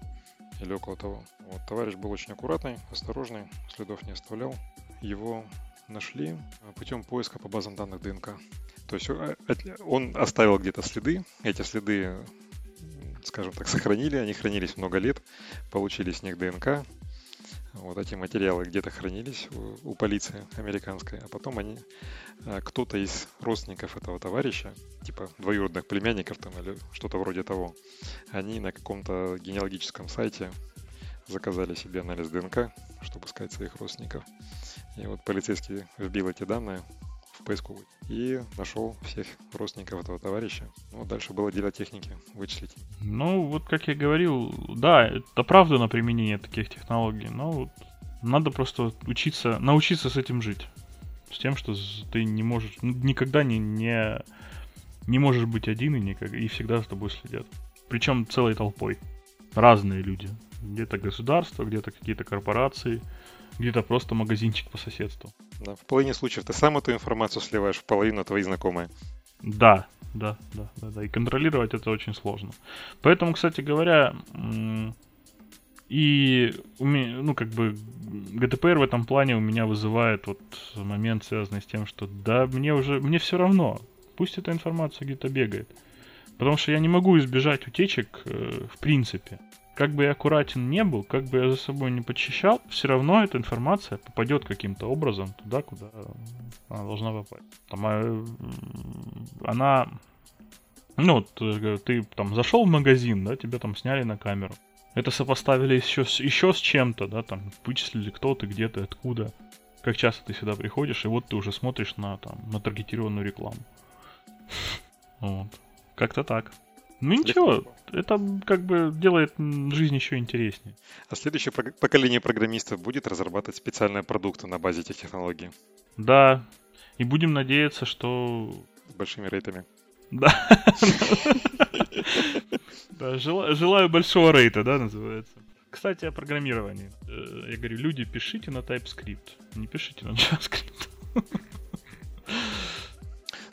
или около того. Вот, товарищ был очень аккуратный, осторожный, следов не оставлял. Его нашли путем поиска по базам данных ДНК. То есть э, он оставил где-то следы, эти следы скажем так, сохранили, они хранились много лет, получили с них ДНК, вот эти материалы где-то хранились у, у полиции американской, а потом они, а, кто-то из родственников этого товарища, типа двоюродных племянников там или что-то вроде того, они на каком-то генеалогическом сайте заказали себе анализ ДНК, чтобы искать своих родственников. И вот полицейский вбил эти данные, поисковой. И нашел всех родственников этого товарища. Ну, дальше было дело техники, вычислить. Ну, вот как я говорил, да, это оправдано применение таких технологий, но вот надо просто учиться, научиться с этим жить. С тем, что ты не можешь, никогда не, не, не можешь быть один и, никак, и всегда с тобой следят. Причем целой толпой. Разные люди. Где-то государство, где-то какие-то корпорации, где-то просто магазинчик по соседству. Да, в половине случаев ты сам эту информацию сливаешь, в половину твои знакомые. Да, да, да, да, да. И контролировать это очень сложно. Поэтому, кстати говоря, и ну, как бы, ГТПР в этом плане у меня вызывает вот момент, связанный с тем, что да, мне уже, мне все равно, пусть эта информация где-то бегает. Потому что я не могу избежать утечек э, в принципе как бы я аккуратен не был, как бы я за собой не подчищал, все равно эта информация попадет каким-то образом туда, куда она должна попасть. Там, а, она, ну, ты, ты там зашел в магазин, да, тебя там сняли на камеру. Это сопоставили еще, с, еще с чем-то, да, там, вычислили кто ты, где ты, откуда. Как часто ты сюда приходишь, и вот ты уже смотришь на, там, на таргетированную рекламу. <laughs> Вот. Как-то так. Ну ничего, это как бы делает жизнь еще интереснее. А следующее поколение программистов будет разрабатывать специальные продукты на базе этих технологий? Да, и будем надеяться, что... С большими рейтами. Да. Да, желаю большого рейта, да, называется. Кстати, о программировании. Э, я говорю, люди, пишите на TypeScript, не пишите на JavaScript.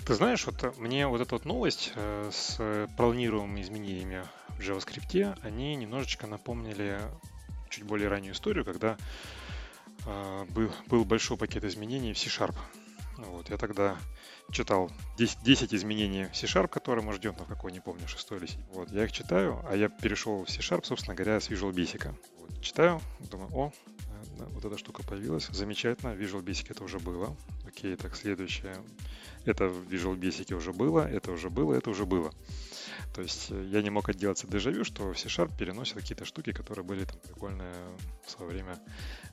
Ты знаешь, вот мне вот эта вот новость э, с планируемыми изменениями в JavaScript, они немножечко напомнили чуть более раннюю историю, когда э, был, был большой пакет изменений в C-Sharp. Вот, я тогда читал 10, 10 изменений в C-Sharp, которые мы ждем, на какой, не помню, 6 или 7. Вот, я их читаю, а я перешел в C-Sharp, собственно говоря, с Visual Basic. Вот, читаю, думаю, о, вот эта штука появилась, замечательно, Visual Basic это уже было. Окей, так, следующее это в Visual Basic уже было, это уже было, это уже было. То есть э, я не мог отделаться дежавю, что в C-Sharp переносят какие-то штуки, которые были там прикольные в свое время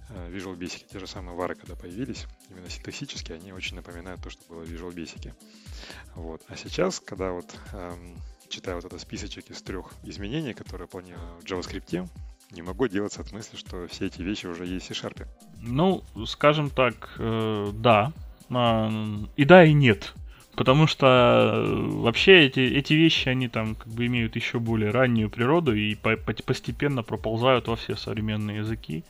э, Visual Basic. Те же самые вары, когда появились, именно синтаксически, они очень напоминают то, что было в Visual Basic. Вот. А сейчас, когда вот эм, читаю вот этот списочек из трех изменений, которые планирую в JavaScript, не могу делаться от мысли, что все эти вещи уже есть в C-Sharp. Ну, скажем так, э, да, и да, и нет. Потому что э, вообще эти, эти вещи, они там как бы имеют еще более раннюю природу и по, по, постепенно проползают во все современные языки.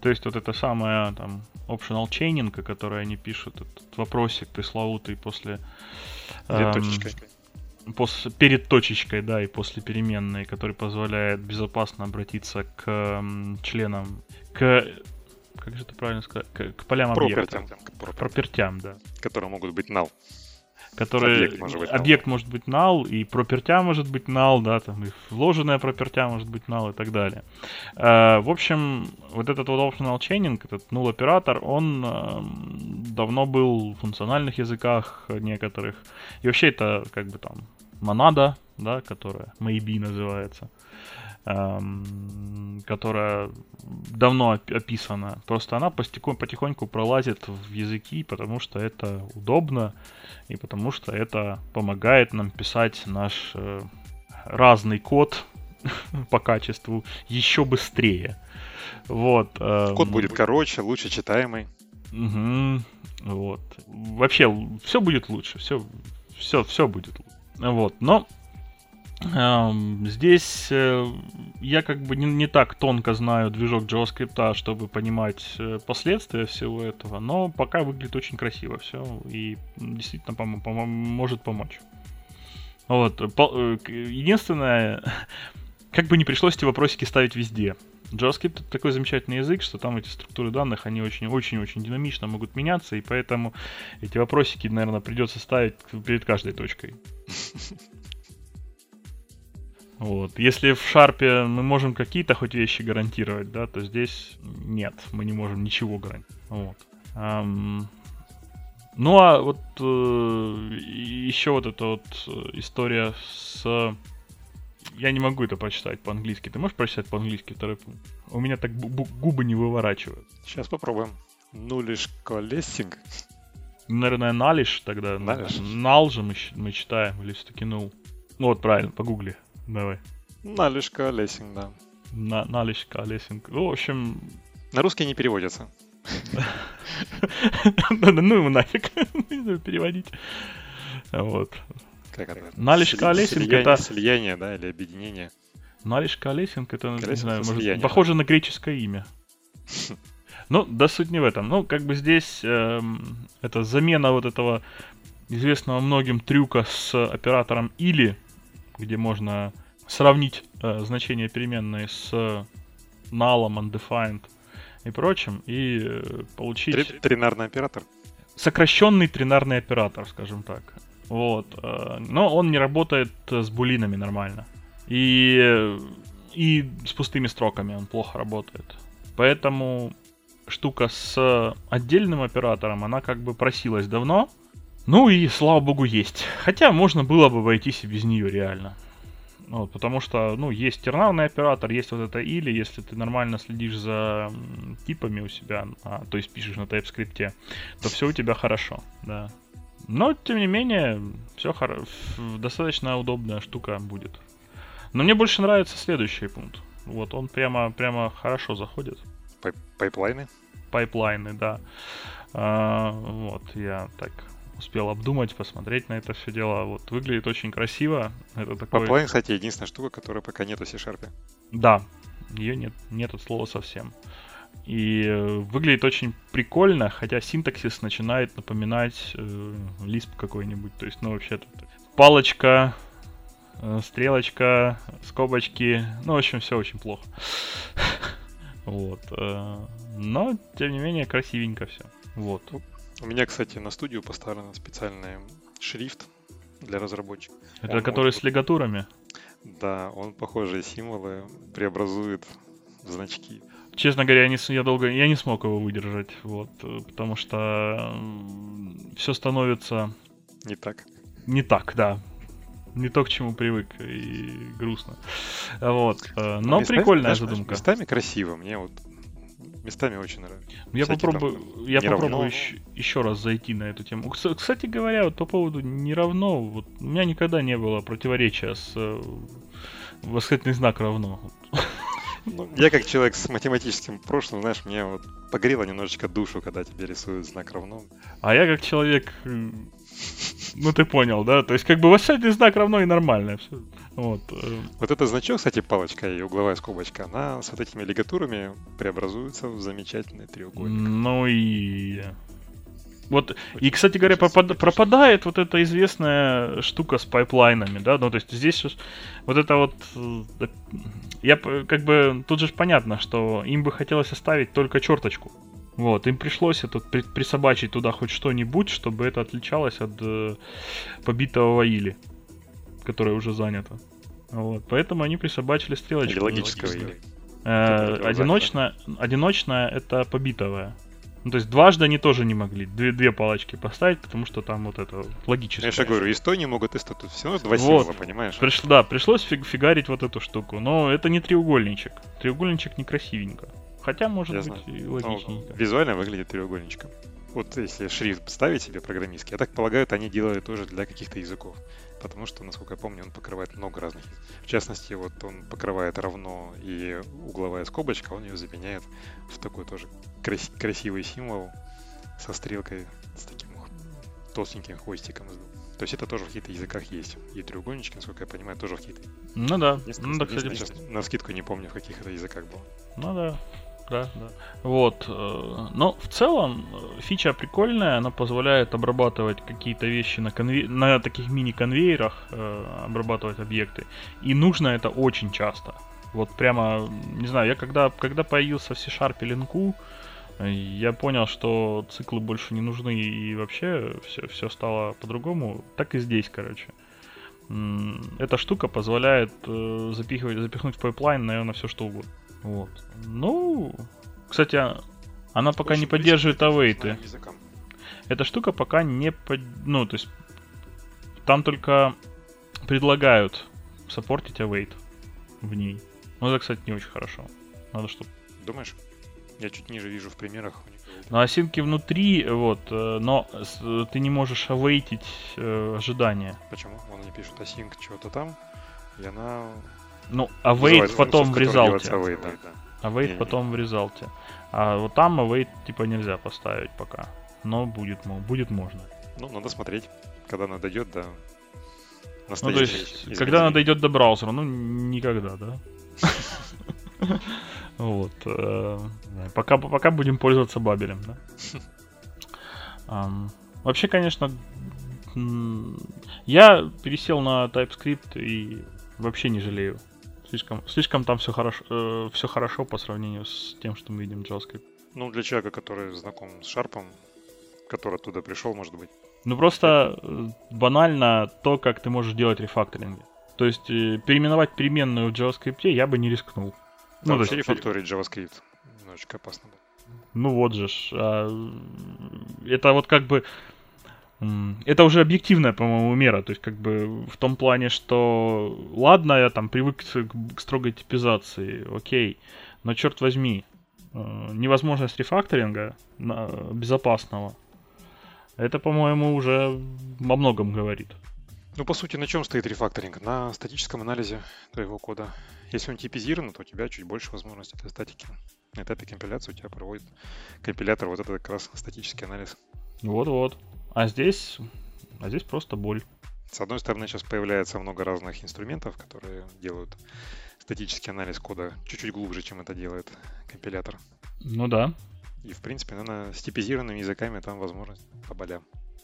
То есть вот это самое там optional chaining, которое они пишут, этот вопросик пресловутый после... Эм. После, перед точечкой, да, и после переменной, который позволяет безопасно обратиться к эм, членам, к как же это правильно сказать, к, к полям объекта. К пропертям, да. Которые могут быть null. Которые... Объект может быть null. Объект может быть null, и пропертя может быть null, да, там и вложенная пропертя может быть null и так далее. Uh, в общем, вот этот вот optional chaining, этот null оператор, он uh, давно был в функциональных языках некоторых. И вообще это как бы там монада, да, которая maybe называется, которая давно описана. Просто она потихоньку пролазит в языки, потому что это удобно и потому что это помогает нам писать наш э, разный код <laughs> по качеству еще быстрее. Вот. Э, код будет короче, лучше читаемый. Угу, вот. Вообще, все будет лучше, все, все, все будет лучше. Вот, но эм, здесь э, я как бы не, не так тонко знаю движок JavaScript, чтобы понимать э, последствия всего этого, но пока выглядит очень красиво все и действительно пом- пом- может помочь. Вот. Э, единственное, <laughs> как бы не пришлось эти вопросики ставить везде. JavaScript это такой замечательный язык, что там эти структуры данных, они очень-очень-очень динамично могут меняться, и поэтому эти вопросики, наверное, придется ставить перед каждой точкой. <laughs> Вот. Если в шарпе мы можем какие-то хоть вещи гарантировать, да, то здесь нет, мы не можем ничего гарантировать. Вот. Um, ну а вот э, еще вот эта вот история с я не могу это прочитать по-английски. Ты можешь прочитать по-английски второй пункт? У меня так губы не выворачивают. Сейчас попробуем. Нулиш колесинг. Наверное, налиш тогда. Налиш. Нал же мы, мы читаем, или все-таки нул. Ну вот, правильно, погугли. Давай. Налиш колесинг, да. На, налиш колесинг. Ну, в общем... На русский не переводится. <laughs> Ну ему нафиг. <laughs> переводить. Вот. Как это? Налишка Олесинг это... Слияние, да, или объединение. Налишка Олесинг это, не знаю, может, похоже на греческое имя. <laughs> Ну, да суть не в этом. Ну, как бы здесь эм, это замена вот этого известного многим трюка с оператором или, где можно сравнить э, значение переменной с null, undefined и прочим, и э, получить... Три, тринарный оператор? Сокращенный тринарный оператор, скажем так. Вот. Э, но он не работает с булинами нормально. И, и с пустыми строками он плохо работает. Поэтому штука с отдельным оператором, она как бы просилась давно. Ну и, слава богу, есть. Хотя можно было бы обойтись и без нее реально. Вот, потому что, ну, есть тернарный оператор, есть вот это или, если ты нормально следишь за типами у себя, а, то есть пишешь на TypeScript, то все у тебя хорошо, да. Но, тем не менее, все хоро... достаточно удобная штука будет. Но мне больше нравится следующий пункт. Вот он прямо, прямо хорошо заходит. Pipeline ы? Pipeline ы, да. А, вот, я так успел обдумать, посмотреть на это все дело. Вот, выглядит очень красиво. Это такой... Pipeline, кстати, единственная штука, которая пока нету в C-Sharp. Да, ее нет, нет от слова совсем. И э, выглядит очень прикольно, хотя синтаксис начинает напоминать э, Lisp какой-нибудь. То есть, ну, вообще тут палочка, э, стрелочка, скобочки. Ну, в общем, все очень плохо. <laughs> Вот. Э, но, тем не менее, красивенько все. Вот. У меня, кстати, на студию поставлен специальный шрифт для разработчиков. Это он который может... с лигатурами? Да, он похожие символы преобразует в значки. Честно говоря, я, не, я долго я не смог его выдержать, вот, потому что все становится не так. Не так, да. Не то, к чему привык, и грустно. Вот. Э, но, но местами, прикольная знаешь, задумка. Местами красиво, мне вот местами очень нравится. Я Всякие попробую, я попробую еще, еще раз зайти на эту тему. Кстати говоря, вот по поводу не равно, вот у меня никогда не было противоречия с э, восклицательный знак равно. Ну, я как человек с математическим прошлым, знаешь, мне вот погрело немножечко душу, когда тебе рисуют знак равно. А я как человек, ну ты понял, да? То есть как бы восклицательный знак равно и нормально. Все. Вот. Э. вот этот значок, кстати, палочка и угловая скобочка, она с вот этими лигатурами преобразуется в замечательный треугольник. Ну и вот, и, кстати говоря, пропад, пропадает вот эта известная штука с пайплайнами, да, ну, то есть здесь вот это вот, э, я как бы, тут же понятно, что им бы хотелось оставить только черточку. Вот, им пришлось это при, присобачить туда хоть что-нибудь, чтобы это отличалось от э, побитого или, которое уже занято. Вот, поэтому они присобачили стрелочку. Или логического или. Э, одиночная, это побитовая. Ну, то есть дважды они тоже не могли две, две палочки поставить, потому что там вот это логически. Я же говорю, и сто не могут, и сто. Тут все равно два вот. символа, понимаешь? Приш, да, пришлось фиг, фигарить вот эту штуку. Но это не треугольничек. Треугольничек некрасивенько. Хотя, может Я быть, знаю. и Ну, логичненько. визуально выглядит треугольничком. Вот если шрифт ставить себе программистский, я так полагаю, это они делают тоже для каких-то языков. Потому что, насколько я помню, он покрывает много разных. В частности, вот он покрывает равно и угловая скобочка, он ее заменяет в такой тоже крас- красивый символ со стрелкой, с таким толстеньким хвостиком. То есть это тоже в каких-то языках есть. И треугольнички, насколько я понимаю, тоже в каких-то. Ну да, ну да, кстати, сейчас на скидку не помню, в каких это языках было. Ну да, да, да. Вот. э, Но в целом э, фича прикольная, она позволяет обрабатывать какие-то вещи на, конве... на таких мини-конвейерах, э, обрабатывать объекты. И нужно это очень часто. Вот прямо, не знаю, я когда, когда появился в C-Sharp э, я понял, что циклы больше не нужны и вообще все, все стало по-другому. Так и здесь, короче. Эта штука позволяет запихивать, запихнуть в pipeline, наверное, все что угодно. Вот. Ну, кстати, а- она пока не поддерживает языком. Эта штука пока не под... Ну, то есть там только предлагают саппортить await в ней. Ну, это, кстати, не очень хорошо. Надо, чтобы... Думаешь? Я чуть ниже вижу в примерах. у них await. Но осинки внутри, вот, э, но ты не можешь await э, ожидания. Почему? Он не пишет async чего-то там, и она... Ну, await вызывает потом в резалте. await, да. Await Не-не-не. потом в резалте. А вот там await типа нельзя поставить пока. Но будет, будет можно. Ну, надо смотреть, когда она дойдет до Ну, то есть, изменений. когда она дойдет до браузера, ну, никогда, да? <laughs> Вот. э, Пока, пока будем пользоваться бабелем, да? <laughs> Вообще, конечно, я пересел на TypeScript и вообще не жалею. Слишком, слишком там все хорошо, все хорошо по сравнению с тем, что мы видим в JavaScript. Ну, для человека, который знаком с Шарпом, который оттуда пришел, может быть. Ну просто э, банально то, как ты можешь делать рефакторинги. То есть э, переименовать переменную в JavaScript я бы не рискнул. Ну, то вообще есть- рефакторить JavaScript немножечко опасно было. Ну вот же ж. а, это вот как бы... Это уже объективная, по-моему, мера. То есть, как бы в том плане, что ладно, я там привык к строгой типизации, окей. Но черт возьми, э, невозможность рефакторинга безопасного, это, по-моему, уже во многом говорит. Ну, по сути, на чем стоит рефакторинг? На статическом анализе твоего кода. Если он типизирован, то у тебя чуть больше возможностей для статики. На этапе компиляции у тебя проводит компилятор вот этот как раз статический анализ. Вот-вот. А здесь... А здесь просто боль. С одной стороны, сейчас появляется много разных инструментов, которые делают статический анализ кода чуть-чуть глубже, чем это делает компилятор. Ну да. И, в принципе, наверное, с типизированными языками там возможность по болям.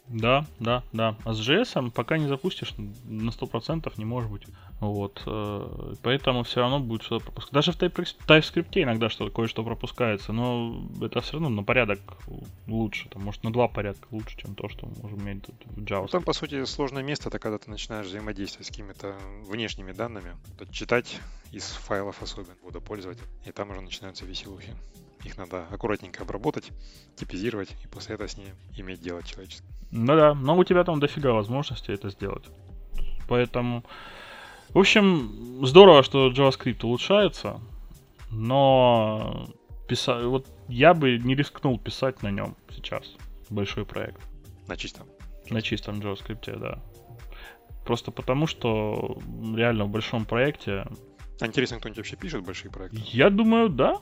Да, да, да. А с JS пока не запустишь, на 100% не может быть. Вот. э, Поэтому все равно будет что-то пропускать. Даже в Type- TypeScript иногда что кое-что пропускается, но это все равно на порядок лучше. Там, может, на два порядка лучше, чем то, что мы можем иметь тут в Ну, JavaScript. там, по сути, сложное место, это когда ты начинаешь взаимодействовать с какими-то внешними данными, читать из файлов особенно водопользователя, и там уже начинаются веселухи. Их надо аккуратненько обработать, типизировать, и после этого с ней иметь дело человеческое. Ну да, но у тебя там дофига возможностей это сделать. Поэтому, в общем, здорово, что JavaScript улучшается, но писа... вот я бы не рискнул писать на нем сейчас большой проект. На чистом. На чистом JavaScript, да. Просто потому, что реально в большом проекте, А интересно, кто-нибудь вообще пишет большие проекты? я думаю, да.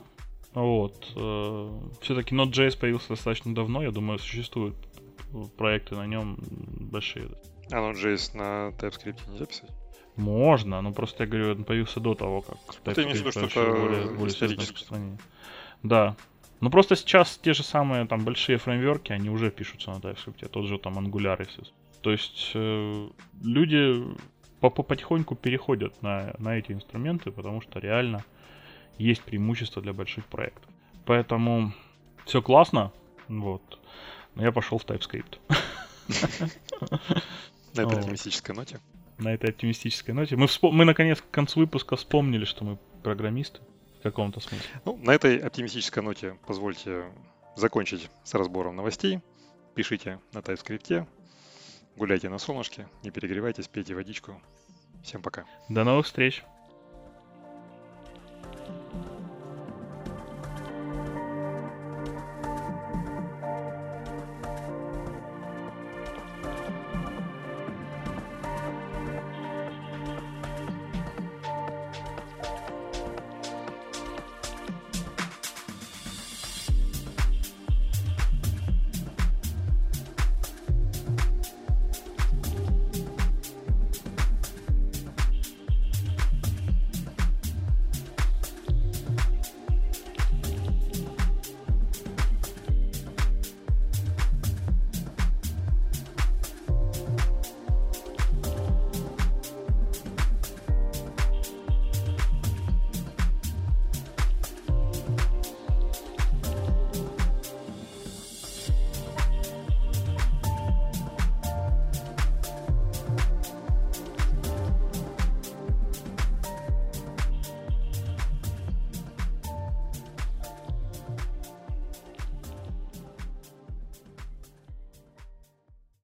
Вот. Все-таки Node.js появился достаточно давно, я думаю, существуют проекты на нем большие. А Node.js на TypeScript нельзя писать? Можно, но просто я говорю, он появился до того, как Ну, ты имеешь в виду, TypeScript что вообще это более, более. Да. Ну просто сейчас те же самые там большие фреймверки, они уже пишутся на TypeScript, тот же там Angular, естественно. То есть э, люди по по- потихоньку переходят на, на эти инструменты, потому что реально есть преимущество для больших проектов. Поэтому все классно, вот. Но я пошел в TypeScript. На этой оптимистической ноте. на этой оптимистической ноте. Мы, вспо- мы наконец к концу выпуска вспомнили, что мы программисты в каком-то смысле. Ну, на этой оптимистической ноте позвольте закончить с разбором новостей. Пишите на TypeScript, гуляйте на солнышке, не перегревайтесь, пейте водичку. Всем пока. До новых встреч!